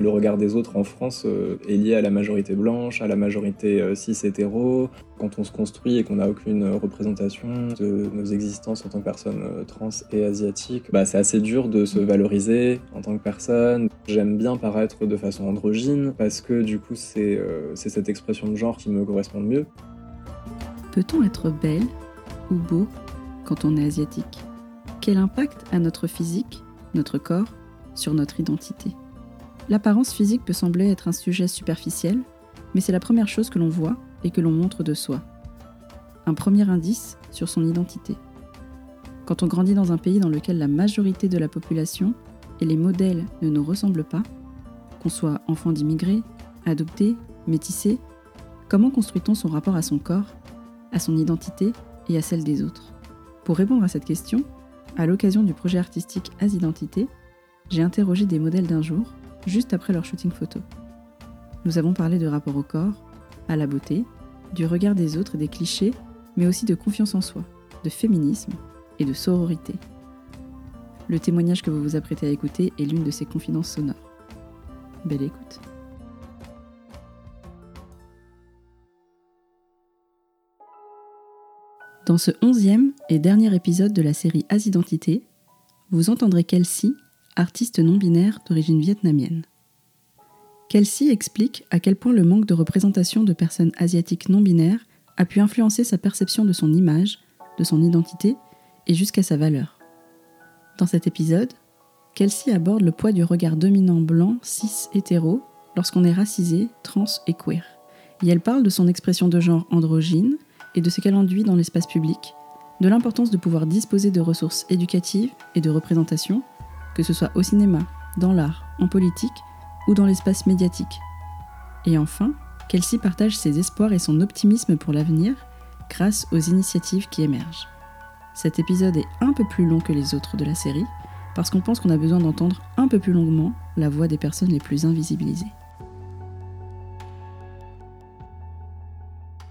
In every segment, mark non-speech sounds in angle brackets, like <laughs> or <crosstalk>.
Le regard des autres en France euh, est lié à la majorité blanche, à la majorité euh, cis hétéro. Quand on se construit et qu'on n'a aucune représentation de nos existences en tant que personnes euh, trans et asiatiques, bah, c'est assez dur de se valoriser en tant que personne. J'aime bien paraître de façon androgyne parce que du coup c'est cette expression de genre qui me correspond le mieux. Peut-on être belle ou beau quand on est asiatique? Quel impact a notre physique, notre corps, sur notre identité? L'apparence physique peut sembler être un sujet superficiel, mais c'est la première chose que l'on voit et que l'on montre de soi. Un premier indice sur son identité. Quand on grandit dans un pays dans lequel la majorité de la population et les modèles ne nous ressemblent pas, qu'on soit enfant d'immigrés, adopté, métissé, comment construit-on son rapport à son corps, à son identité et à celle des autres? Pour répondre à cette question, à l'occasion du projet artistique As Identité, j'ai interrogé des modèles d'un jour juste après leur shooting photo. Nous avons parlé de rapport au corps, à la beauté, du regard des autres et des clichés, mais aussi de confiance en soi, de féminisme et de sororité. Le témoignage que vous vous apprêtez à écouter est l'une de ces confidences sonores. Belle écoute. Dans ce onzième et dernier épisode de la série As Identité, vous entendrez Kelsey artiste non-binaire d'origine vietnamienne. Kelsey explique à quel point le manque de représentation de personnes asiatiques non-binaires a pu influencer sa perception de son image, de son identité et jusqu'à sa valeur. Dans cet épisode, Kelsey aborde le poids du regard dominant blanc, cis, hétéro lorsqu'on est racisé, trans et queer. Et elle parle de son expression de genre androgyne et de ce qu'elle induit dans l'espace public, de l'importance de pouvoir disposer de ressources éducatives et de représentation que ce soit au cinéma, dans l'art, en politique ou dans l'espace médiatique. Et enfin, Kelsey partage ses espoirs et son optimisme pour l'avenir grâce aux initiatives qui émergent. Cet épisode est un peu plus long que les autres de la série, parce qu'on pense qu'on a besoin d'entendre un peu plus longuement la voix des personnes les plus invisibilisées.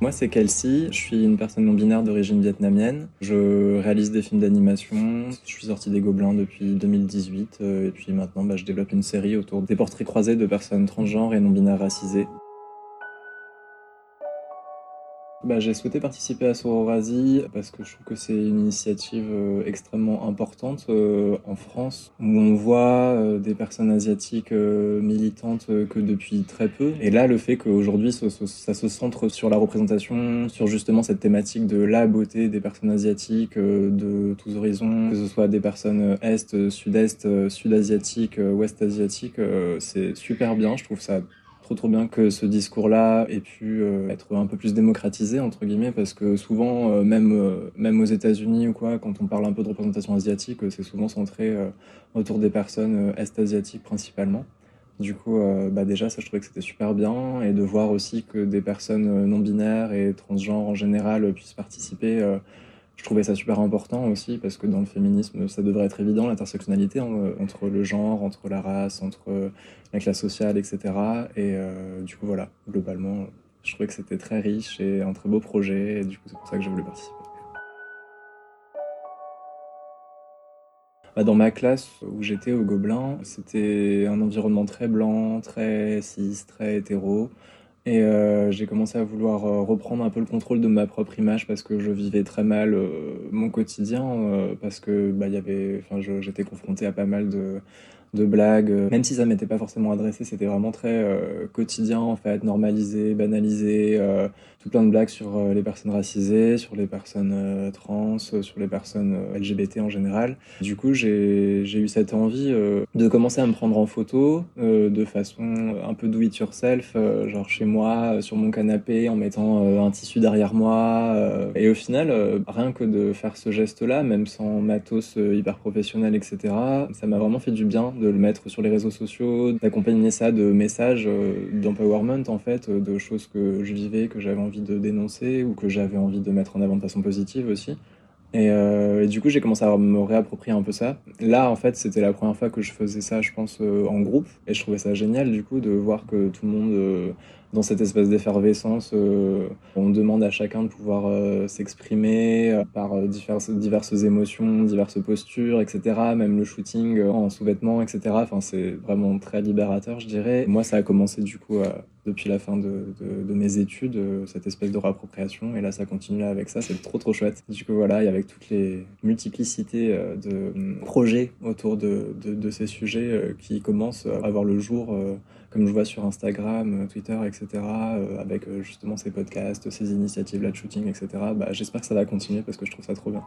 Moi, c'est Kelsey. Je suis une personne non binaire d'origine vietnamienne. Je réalise des films d'animation. Je suis sortie des Gobelins depuis 2018. Euh, et puis maintenant, bah, je développe une série autour des portraits croisés de personnes transgenres et non binaires racisées. Bah, j'ai souhaité participer à Sororasi parce que je trouve que c'est une initiative euh, extrêmement importante euh, en France où on voit euh, des personnes asiatiques militantes que depuis très peu. Et là, le fait qu'aujourd'hui ça, ça se centre sur la représentation, sur justement cette thématique de la beauté des personnes asiatiques de tous horizons, que ce soit des personnes est, sud-est, sud-asiatiques, ouest-asiatiques, c'est super bien. Je trouve ça trop bien que ce discours-là ait pu euh, être un peu plus démocratisé entre guillemets parce que souvent euh, même euh, même aux États-Unis ou quoi quand on parle un peu de représentation asiatique c'est souvent centré autour des personnes est-asiatiques principalement. Du coup, bah déjà, ça, je trouvais que c'était super bien. Et de voir aussi que des personnes non binaires et transgenres en général puissent participer je trouvais ça super important aussi parce que dans le féminisme, ça devrait être évident, l'intersectionnalité hein, entre le genre, entre la race, entre la classe sociale, etc. Et euh, du coup, voilà, globalement, je trouvais que c'était très riche et un très beau projet. Et du coup, c'est pour ça que j'ai voulu participer. Bah, dans ma classe où j'étais au Gobelin, c'était un environnement très blanc, très cis, très hétéro. Et euh, j'ai commencé à vouloir euh, reprendre un peu le contrôle de ma propre image parce que je vivais très mal euh, mon quotidien, parce que bah, j'étais confronté à pas mal de, de blagues, même si ça m'était pas forcément adressé, c'était vraiment très quotidien en fait, normalisé, banalisé, tout plein de blagues sur les personnes racisées, sur les personnes trans, sur les personnes LGBT en général. Du coup, j'ai eu cette envie de commencer à me prendre en photo de façon un peu do it yourself, genre chez moi, euh, sur mon canapé, en mettant euh, un tissu derrière moi. Euh. et au final, rien que de faire ce geste-là, même sans matos hyper professionnel, etc., ça m'a vraiment fait du bien de le mettre sur les réseaux sociaux, d'accompagner ça de messages d'empowerment, en fait, de choses que je vivais, que j'avais envie de dénoncer ou que j'avais envie de mettre en avant de façon positive aussi. Et, et, du coup, j'ai commencé à me réapproprier un peu ça. Là, en fait, c'était la première fois que je faisais ça, je pense, en groupe. Et je trouvais ça génial, du coup, de voir que tout le monde dans cette espèce d'effervescence, euh, on demande à chacun de pouvoir euh, s'exprimer euh, par diverses, émotions, diverses postures, etc. Même le shooting en sous-vêtements, etc. Enfin, c'est vraiment très libérateur, je dirais. Moi, ça a commencé du coup depuis la fin de, de, mes études, cette espèce de réappropriation. Et là, ça continue avec ça. C'est trop, trop chouette. Du coup, voilà, et avec toutes les multiplicités de hum, projets autour de, de ces sujets qui commencent à voir le jour comme je vois sur Instagram, Twitter, etc., euh, avec euh, justement ces podcasts, ces initiatives là de shooting, etc., bah, j'espère que ça va continuer parce que je trouve ça trop bien.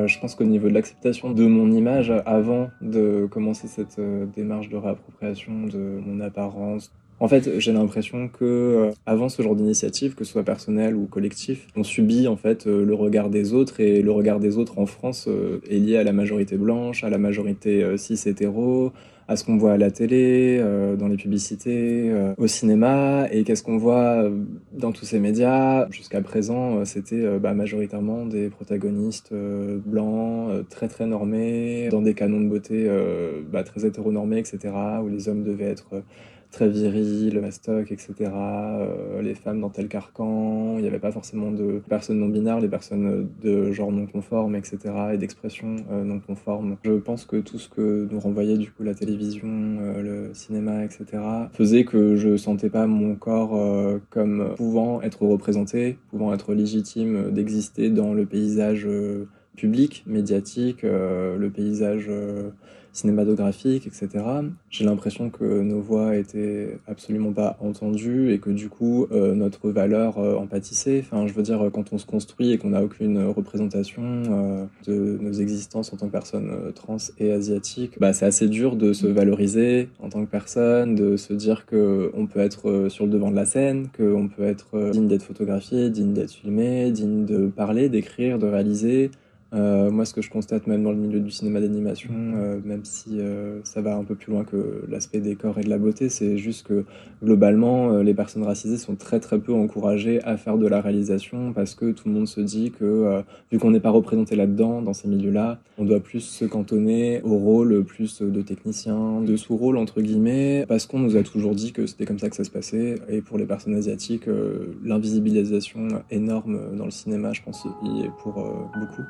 Euh, je pense qu'au niveau de l'acceptation de mon image, avant de commencer cette démarche de réappropriation de mon apparence, en fait, j'ai l'impression que euh, avant ce genre d'initiative, que ce soit personnel ou collectif, on subit en fait euh, le regard des autres et le regard des autres en France euh, est lié à la majorité blanche, à la majorité cis hétéro, à ce qu'on voit à la télé, dans les publicités, au cinéma, et qu'est-ce qu'on voit dans tous ces médias. Jusqu'à présent, c'était bah, majoritairement des protagonistes blancs, très très normés, dans des canons de beauté bah, très hétéronormés, etc., où les hommes devaient être très viril, mastoc, etc. Euh, les femmes dans tel carcan. Il n'y avait pas forcément de personnes non binaires, les personnes de genre non conforme, etc. et d'expression euh, non conforme. Je pense que tout ce que nous renvoyait du coup la télévision, euh, le cinéma, etc. faisait que je sentais pas mon corps comme pouvant être représenté, pouvant être légitime d'exister dans le paysage public, médiatique, le paysage cinématographique, etc. J'ai l'impression que nos voix étaient absolument pas entendues et que du coup euh, notre valeur euh, en pâtissait. Enfin, je veux dire, quand on se construit et qu'on n'a aucune représentation euh, de nos existences en tant que personnes trans et asiatiques, bah, c'est assez dur de se valoriser en tant que personne, de se dire que on peut être sur le devant de la scène, qu'on peut être digne d'être photographié, digne d'être filmé, digne de parler, d'écrire, de réaliser. Euh, moi, ce que je constate même dans le milieu du cinéma d'animation, euh, même si euh, ça va un peu plus loin que l'aspect des corps et de la beauté, c'est juste que globalement, les personnes racisées sont très très peu encouragées à faire de la réalisation parce que tout le monde se dit que vu qu'on n'est pas représenté là-dedans, dans ces milieux-là, on doit plus se cantonner au rôle plus de technicien, de sous-rôle entre guillemets, parce qu'on nous a toujours dit que c'était comme ça que ça se passait. Et pour les personnes asiatiques, l'invisibilisation énorme dans le cinéma, je pense, y est pour beaucoup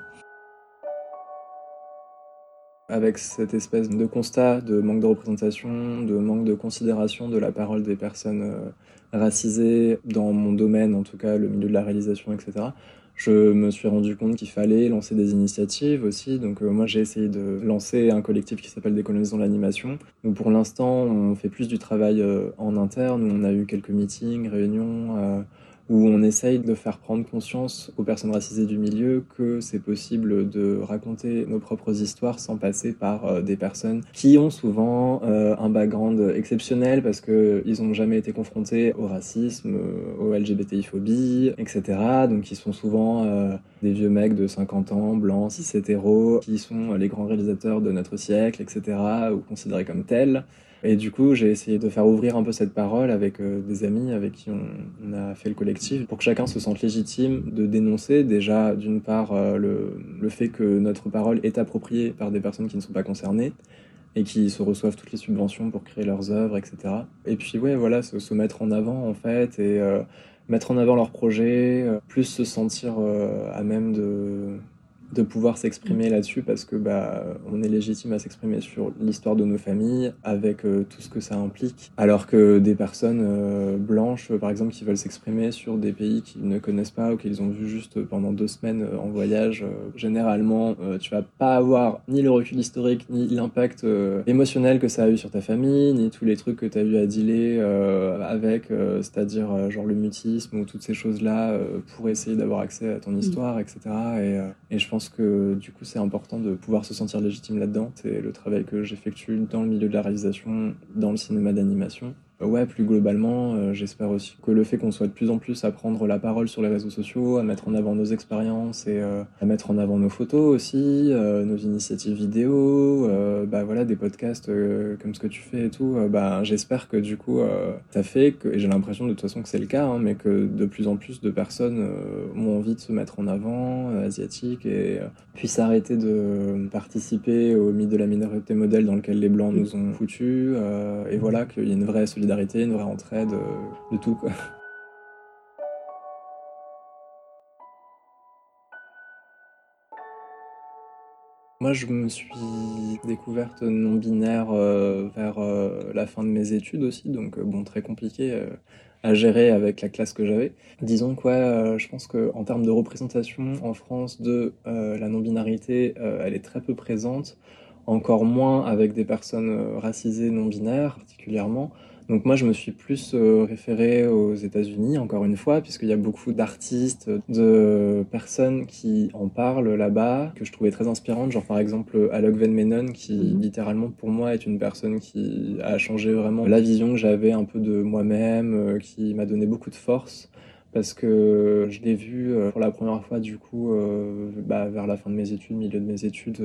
avec cette espèce de constat de manque de représentation, de manque de considération de la parole des personnes euh, racisées dans mon domaine, en tout cas le milieu de la réalisation, etc. Je me suis rendu compte qu'il fallait lancer des initiatives aussi. Donc euh, moi j'ai essayé de lancer un collectif qui s'appelle Décolonisons l'animation. Donc pour l'instant on fait plus du travail euh, en interne. On a eu quelques meetings, réunions où on essaye de faire prendre conscience aux personnes racisées du milieu que c'est possible de raconter nos propres histoires sans passer par euh, des personnes qui ont souvent euh, un background exceptionnel parce qu'ils n'ont jamais été confrontés au racisme, euh, aux LGBTI-phobie, etc. Donc ils sont souvent des vieux mecs de 50 ans, blancs, cis hétéros, qui sont les grands réalisateurs de notre siècle, etc. ou considérés comme tels. Et du coup, j'ai essayé de faire ouvrir un peu cette parole avec euh, des amis avec qui on, a fait le collectif pour que chacun se sente légitime de dénoncer déjà d'une part euh, le, le, fait que notre parole est appropriée par des personnes qui ne sont pas concernées et qui se reçoivent toutes les subventions pour créer leurs œuvres, etc. Et puis ouais, voilà, se, se mettre en avant en fait et euh, mettre en avant leurs projets, plus se sentir à même de de pouvoir s'exprimer là-dessus parce que bah on est légitime à s'exprimer sur l'histoire de nos familles avec euh, tout ce que ça implique. Alors que des personnes euh, blanches par exemple qui veulent s'exprimer sur des pays qu'ils ne connaissent pas ou qu'ils ont vu juste pendant deux semaines euh, en voyage généralement tu vas pas avoir ni le recul historique ni l'impact émotionnel que ça a eu sur ta famille ni tous les trucs que tu as eu à dealer avec c'est-à-dire genre le mutisme ou toutes ces choses là pour essayer d'avoir accès à ton mm. histoire etc et, et je pense pense que du coup c'est important de pouvoir se sentir légitime là-dedans. C'est le travail que j'effectue dans le milieu de la réalisation, dans le cinéma d'animation. Ouais, plus globalement, j'espère aussi que le fait qu'on soit de plus en plus à prendre la parole sur les réseaux sociaux, à mettre en avant nos expériences et à mettre en avant nos photos aussi, nos initiatives vidéo, bah voilà, des podcasts comme ce que tu fais et tout, bah j'espère que du coup, ça fait que, et j'ai l'impression de toute façon que c'est le cas, hein, mais que de plus en plus de personnes ont envie de se mettre en avant, asiatiques, et puissent arrêter de participer au mythe de la minorité modèle dans lequel les blancs nous ont foutus, et voilà, qu'il y a une vraie solidarité, une vraie entraide, de tout quoi. Moi, je me suis découverte non-binaire euh, vers euh, la fin de mes études aussi, donc euh, bon, très compliqué à gérer avec la classe que j'avais. Disons quoi, je pense qu'en termes de représentation en France de la non-binarité, elle est très peu présente, encore moins avec des personnes racisées non-binaires particulièrement. Donc moi, je me suis plus euh, référé aux États-Unis, encore une fois, puisqu'il y a beaucoup d'artistes, de personnes qui en parlent là-bas, que je trouvais très inspirantes, genre par exemple Alok Venmenon, qui mhm. littéralement pour moi est une personne qui a changé vraiment la vision que j'avais un peu de moi-même, euh, qui m'a donné beaucoup de force parce que je l'ai vu euh, pour la première fois du coup bah, vers la fin de mes études, milieu de mes études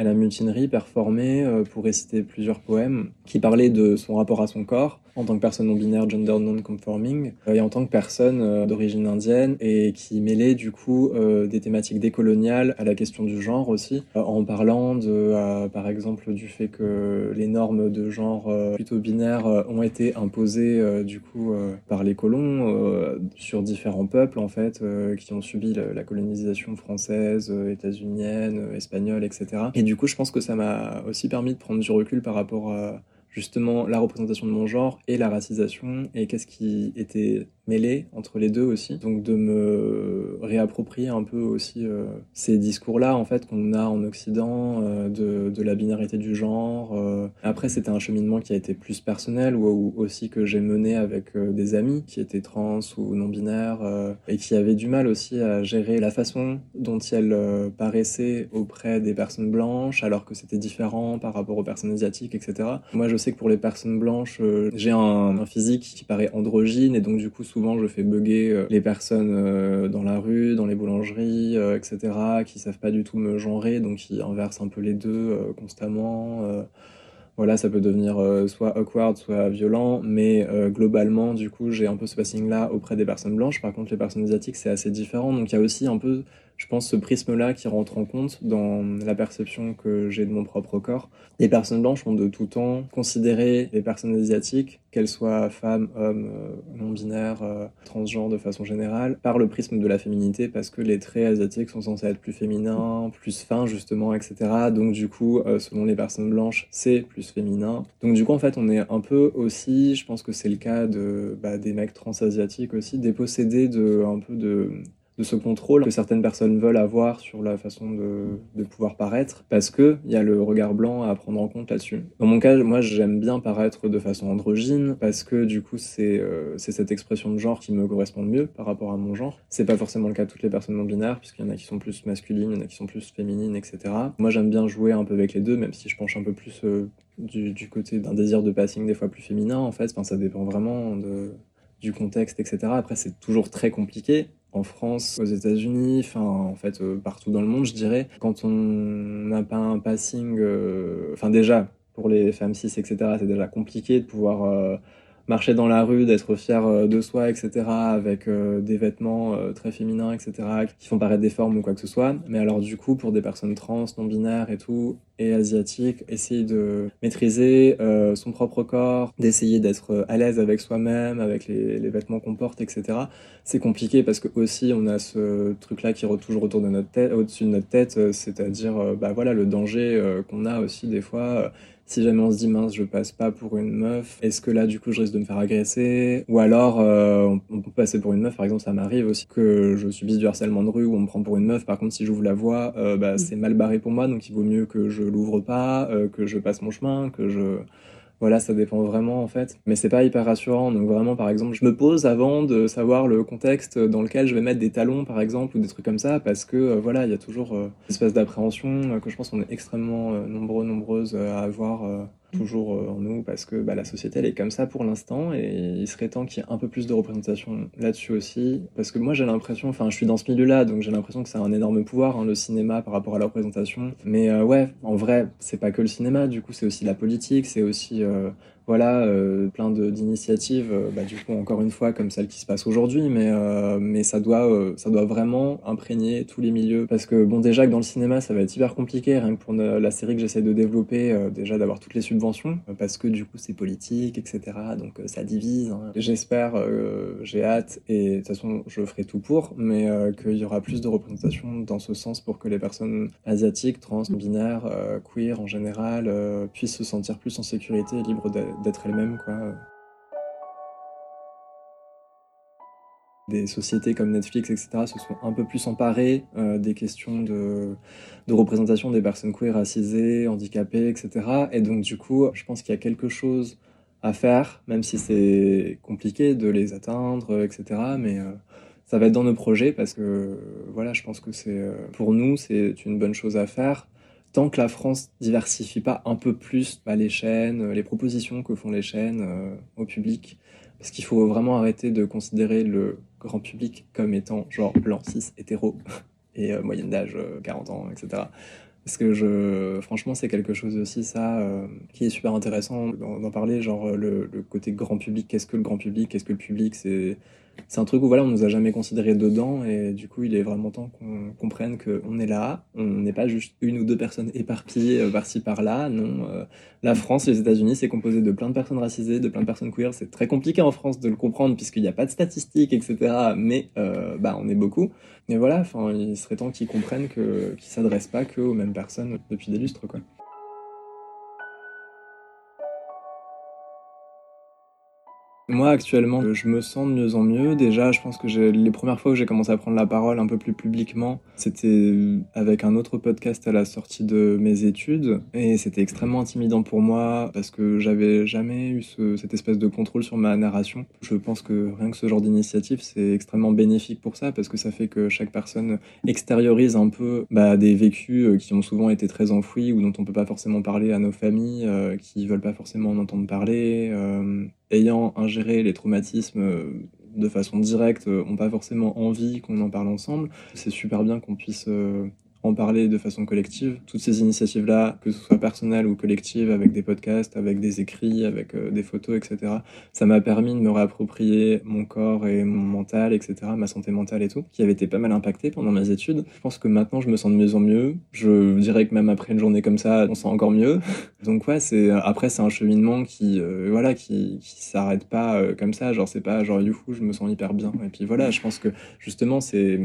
à la mutinerie performer pour réciter plusieurs poèmes qui parlaient de son rapport à son corps en tant que personne non binaire, gender non conforming, euh, et en tant que personne euh, d'origine indienne et qui mêlait du coup euh, des thématiques décoloniales à la question du genre aussi, en parlant de, par exemple, du fait que les normes de genre plutôt binaires ont été imposées du coup par les colons sur différents peuples en fait qui ont subi la, colonisation française, états-unienne, espagnole, etc. Et du coup, je pense que ça m'a aussi permis de prendre du recul par rapport à justement la représentation de mon genre et la racisation et qu'est-ce qui était mêlé entre les deux aussi. Donc de me réapproprier un peu aussi euh, ces discours-là en fait qu'on a en Occident euh, de, de, la binarité du genre. Euh. Après c'était un cheminement qui a été plus personnel ou, aussi que j'ai mené avec des amis qui étaient trans ou non binaires et qui avaient du mal aussi à gérer la façon dont elles paraissaient auprès des personnes blanches alors que c'était différent par rapport aux personnes asiatiques, etc. Moi je sais que pour les personnes blanches j'ai un, un, physique qui paraît androgyne et donc du coup souvent je fais bugger euh, les personnes euh, dans la rue, dans les boulangeries, euh, etc., qui savent pas du tout me genrer, donc qui inversent un peu les deux constamment voilà, ça peut devenir soit awkward, soit violent, mais globalement, du coup, j'ai un peu ce passing-là auprès des personnes blanches. Par contre, les personnes asiatiques, c'est assez différent. Donc, il y a aussi un peu je pense, ce prisme-là qui rentre en compte dans la perception que j'ai de mon propre corps. Les personnes blanches ont de tout temps considéré les personnes asiatiques, qu'elles soient femmes, hommes, euh, non-binaires, euh, transgenres de façon générale, par le prisme de la féminité, parce que les traits asiatiques sont censés être plus féminins, plus fins justement, etc. Donc du coup, euh, selon les personnes blanches, c'est plus féminin. Donc du coup, en fait, on est un peu aussi, je pense que c'est le cas de, bah, des mecs trans-asiatiques aussi, dépossédés de un peu de de ce contrôle que certaines personnes veulent avoir sur la façon de, pouvoir paraître, parce que il y a le regard blanc à prendre en compte là-dessus. Dans mon cas, moi, j'aime bien paraître de façon androgyne, parce que du coup, c'est euh, cette expression de genre qui me correspond mieux par rapport à mon genre. C'est pas forcément le cas de toutes les personnes non binaires, puisqu'il y en a qui sont plus masculines, il y en a qui sont plus féminines, etc. Moi, j'aime bien jouer un peu avec les deux, même si je penche un peu plus euh, du, côté d'un désir de passing des fois plus féminin, en fait. Ça dépend vraiment du contexte, etc. Après, c'est toujours très compliqué en France, aux États-Unis, enfin en fait euh, partout dans le monde, je dirais. Quand on n'a pas un passing, euh, enfin déjà pour les femmes cis, etc., c'est déjà compliqué de pouvoir euh, marcher dans la rue, d'être fier euh, de soi, etc., avec euh, des vêtements euh, très féminins, etc., qui font paraître des formes ou quoi que ce soit. Mais alors du coup, pour des personnes trans, non-binaires et tout, et asiatiques, essayer de maîtriser son propre corps, d'essayer d'être à l'aise avec soi-même, avec les, vêtements qu'on porte, etc., c'est compliqué parce que aussi on a ce truc-là qui est toujours autour de notre tête, au-dessus de notre tête, c'est-à-dire bah voilà le danger qu'on a aussi des fois si jamais on se dit mince, je passe pas pour une meuf, est-ce que là du coup je risque de me faire agresser? Ou alors euh, on peut passer pour une meuf, par exemple ça m'arrive aussi que je subisse du harcèlement de rue où on me prend pour une meuf, par contre si j'ouvre la voie, euh, bah, mm. c'est mal barré pour moi, donc il vaut mieux que je l'ouvre pas, euh, que je passe mon chemin, que je voilà, ça dépend vraiment en fait. Mais c'est pas hyper rassurant. Donc vraiment, par exemple, je me pose avant de savoir le contexte dans lequel je vais mettre des talons, par exemple, ou des trucs comme ça, parce que euh, voilà, il y a toujours euh, une espèce d'appréhension euh, que je pense qu'on est extrêmement nombreux, nombreuses à avoir toujours euh, en nous parce que bah, la société elle est comme ça pour l'instant et il serait temps qu'il y ait un peu plus de représentation là-dessus aussi. Parce que moi j'ai l'impression, enfin je suis dans ce milieu-là donc j'ai l'impression que c'est un énorme pouvoir hein, le cinéma par rapport à la représentation. Mais euh, ouais en vrai c'est pas que le cinéma du coup c'est aussi la politique c'est aussi euh, voilà, euh, plein d'initiatives, euh, bah, du coup, encore une fois, comme celle qui se passe aujourd'hui, mais, euh, mais ça, doit, ça doit vraiment imprégner tous les milieux. Parce que, bon, déjà que dans le cinéma, ça va être hyper compliqué, rien que pour la série que j'essaie de développer, déjà d'avoir toutes les subventions, parce que du coup, c'est politique, etc. Donc, ça divise. Hein. J'espère, j'ai hâte, et de toute façon, je ferai tout pour, mais qu'il y aura plus de représentation dans ce sens pour que les personnes asiatiques, trans, binaires, queer en général, puissent se sentir plus en sécurité et libres d'être elle-même, quoi. Des sociétés comme Netflix, etc., se sont un peu plus emparées euh, des questions de, de, représentation des personnes queer, racisées, handicapées, etc. Et donc, du coup, je pense qu'il y a quelque chose à faire, même si c'est compliqué de les atteindre, etc. Mais euh, ça va être dans nos projets parce que, voilà, je pense que c'est, euh, pour nous, c'est une bonne chose à faire tant que la France diversifie pas un peu plus bah, les chaînes, euh, les propositions que font les chaînes euh, au public, parce qu'il faut vraiment arrêter de considérer le grand public comme étant genre blanc, cis, hétéro <laughs> et euh, moyenne d'âge 40 ans, etc. Parce que je, franchement, c'est quelque chose aussi, ça, qui est super intéressant d'en parler, genre le, le, côté grand public, qu'est-ce que le grand public, qu'est-ce que le public, c'est c'est un truc où voilà, on nous a jamais considéré dedans et du coup, il est vraiment temps qu'on comprenne qu'on est là. On n'est pas juste une ou deux personnes éparpillées euh, par-ci par-là. Non, euh, la France, les États-Unis, c'est composé de plein de personnes racisées, de plein de personnes queer. C'est très compliqué en France de le comprendre puisqu'il n'y a pas de statistiques, etc. Mais euh, bah, on est beaucoup. Mais voilà, enfin, il serait temps qu'ils comprennent que qu'ils s'adressent pas qu'aux mêmes personnes depuis des lustres, quoi. Moi, actuellement, je me sens de mieux en mieux. Déjà, je pense que les premières fois où j'ai commencé à prendre la parole un peu plus publiquement, c'était avec un autre podcast à la sortie de mes études. Et c'était extrêmement intimidant pour moi parce que j'avais jamais eu cette espèce de contrôle sur ma narration. Je pense que rien que ce genre d'initiative, c'est extrêmement bénéfique pour ça parce que ça fait que chaque personne extériorise un peu bah, des vécus euh, qui ont souvent été très enfouis ou dont on peut pas forcément parler à nos familles, euh, qui veulent pas forcément en entendre parler. Euh, ayant ingéré les traumatismes euh, de façon directe, n'ont pas forcément envie qu'on en parle ensemble. C'est super bien qu'on puisse euh, en parler de façon collective. Toutes ces initiatives-là, que ce soit personnelles ou collectives, avec des podcasts, avec des écrits, avec euh, des photos, etc., ça m'a permis de me réapproprier mon corps et mon mental, etc., ma santé mentale et tout, qui avait été pas mal impacté pendant mes études. Je pense que maintenant, je me sens de mieux en mieux. Je dirais que même après une journée comme ça, on sent encore mieux. <laughs> Donc ouais, c'est après c'est un cheminement qui euh, voilà qui, qui s'arrête pas euh, comme ça. Genre c'est pas genre youhou, je me sens hyper bien. Et puis voilà, je pense que justement c'est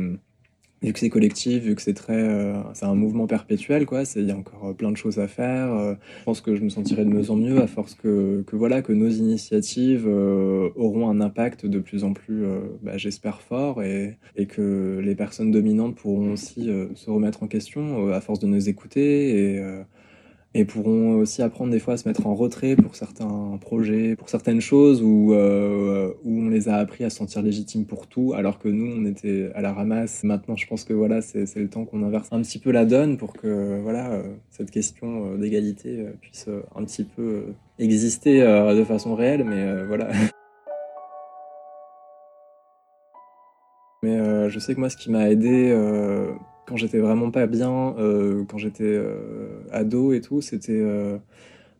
vu que c'est collectif, vu que c'est très, euh, c'est un mouvement perpétuel, quoi. Il y a encore euh, plein de choses à faire. Euh, je pense que je me sentirai de mieux en mieux à force que, que voilà, que nos initiatives auront un impact de plus en plus, bah, j'espère fort, et, et que les personnes dominantes pourront aussi se remettre en question à force de nous écouter et et pourront aussi apprendre des fois à se mettre en retrait pour certains projets, pour certaines choses où, euh, où on les a appris à se sentir légitimes pour tout, alors que nous, on était à la ramasse. Maintenant, je pense que voilà, c'est le temps qu'on inverse un petit peu la donne pour que voilà, euh, cette question euh, d'égalité puisse un petit peu exister de façon réelle, mais voilà. <laughs> Mais je sais que moi, ce qui m'a aidé quand j'étais vraiment pas bien, euh, quand j'étais euh, ado et tout, c'était euh,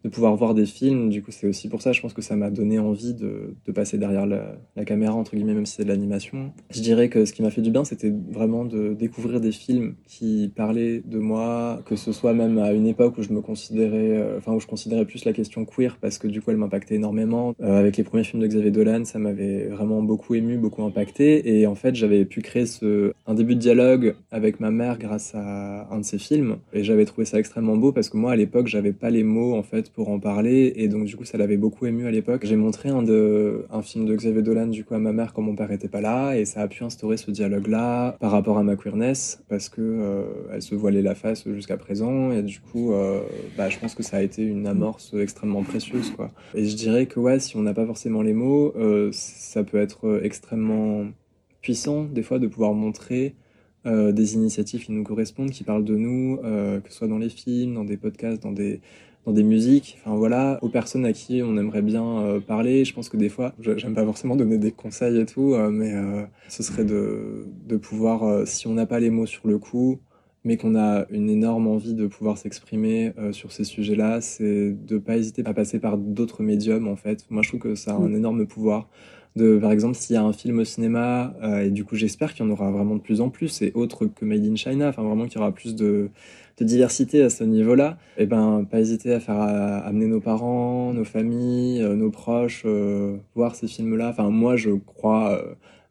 de pouvoir voir des films. Du coup, c'est aussi pour ça, je pense que ça m'a donné envie de, de passer derrière la, caméra, entre guillemets, même si c'est de l'animation. Je dirais que ce qui m'a fait du bien, c'était vraiment de découvrir des films qui parlaient de moi, que ce soit même à une époque où je me considérais, euh, enfin, où je considérais plus la question queer, parce que du coup, elle m'impactait énormément. Euh, avec les premiers films de Xavier Dolan, ça m'avait vraiment beaucoup ému, beaucoup impacté. Et en fait, j'avais pu créer ce, un début de dialogue avec ma mère grâce à un de ces films. Et j'avais trouvé ça extrêmement beau parce que moi, à l'époque, j'avais pas les mots, en fait, pour en parler et donc du coup ça l'avait beaucoup ému à l'époque. J'ai montré un, de, un film de Xavier Dolan du coup à ma mère quand mon père était pas là et ça a pu instaurer ce dialogue là par rapport à ma queerness parce que euh, elle se voilait la face jusqu'à présent et du coup euh, bah, je pense que ça a été une amorce extrêmement précieuse quoi. Et je dirais que ouais si on n'a pas forcément les mots euh, ça peut être extrêmement puissant des fois de pouvoir montrer des initiatives qui nous correspondent, qui parlent de nous, que ce soit dans les films, dans des podcasts, dans des, dans des musiques, enfin voilà, aux personnes à qui on aimerait bien parler. Je pense que des fois, j'aime pas forcément donner des conseils et tout, mais ce serait de, de pouvoir, si on n'a pas les mots sur le coup, mais qu'on a une énorme envie de pouvoir s'exprimer euh, sur ces sujets-là, c'est de pas hésiter à passer par d'autres médiums en fait. Moi je trouve que ça a un mm. énorme pouvoir. De, par exemple, s'il y a un film au cinéma, euh, et du coup j'espère qu'il y en aura vraiment de plus en plus, et autre que Made in China, enfin vraiment qu'il y aura plus de, diversité à ce niveau-là, et eh ben pas hésiter à faire amener nos parents, nos familles, euh, nos proches, voir ces films-là. Enfin moi je crois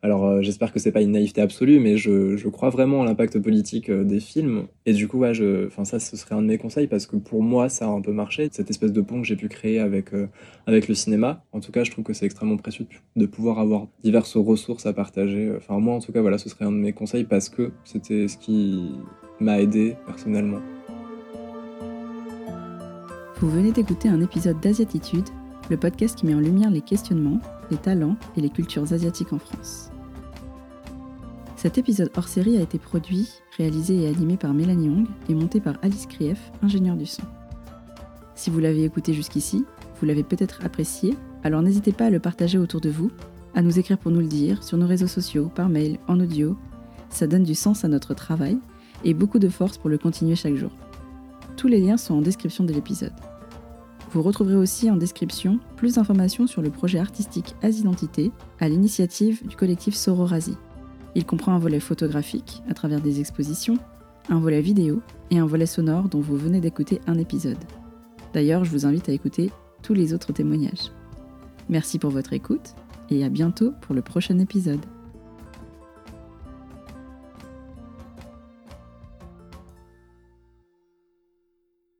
alors euh, j'espère que c'est pas une naïveté absolue, mais je, crois vraiment à l'impact politique euh, des films. Et du coup, ouais, je, ça, ce serait un de mes conseils parce que pour moi, ça a un peu marché. Cette espèce de pont que j'ai pu créer avec euh, avec le cinéma. En tout cas, je trouve que c'est extrêmement précieux de pouvoir avoir diverses ressources à partager. Enfin moi, en tout cas, voilà, ce serait un de mes conseils parce que c'était ce qui m'a aidé personnellement. Vous venez d'écouter un épisode d'Asiatitude, le podcast qui met en lumière les questionnements, les talents et les cultures asiatiques en France. Cet épisode hors série a été produit, réalisé et animé par Mélanie Hong et monté par Alice Krief, ingénieure du son. Si vous l'avez écouté jusqu'ici, vous l'avez peut-être apprécié, alors n'hésitez pas à le partager autour de vous, à nous écrire pour nous le dire sur nos réseaux sociaux, par mail, en audio. Ça donne du sens à notre travail et beaucoup de force pour le continuer chaque jour. Tous les liens sont en description de l'épisode. Vous retrouverez aussi en description plus d'informations sur le projet artistique As-Identité à l'initiative du collectif Sororasi. Il comprend un volet photographique à travers des expositions, un volet vidéo et un volet sonore dont vous venez d'écouter un épisode. D'ailleurs, je vous invite à écouter tous les autres témoignages. Merci pour votre écoute et à bientôt pour le prochain épisode.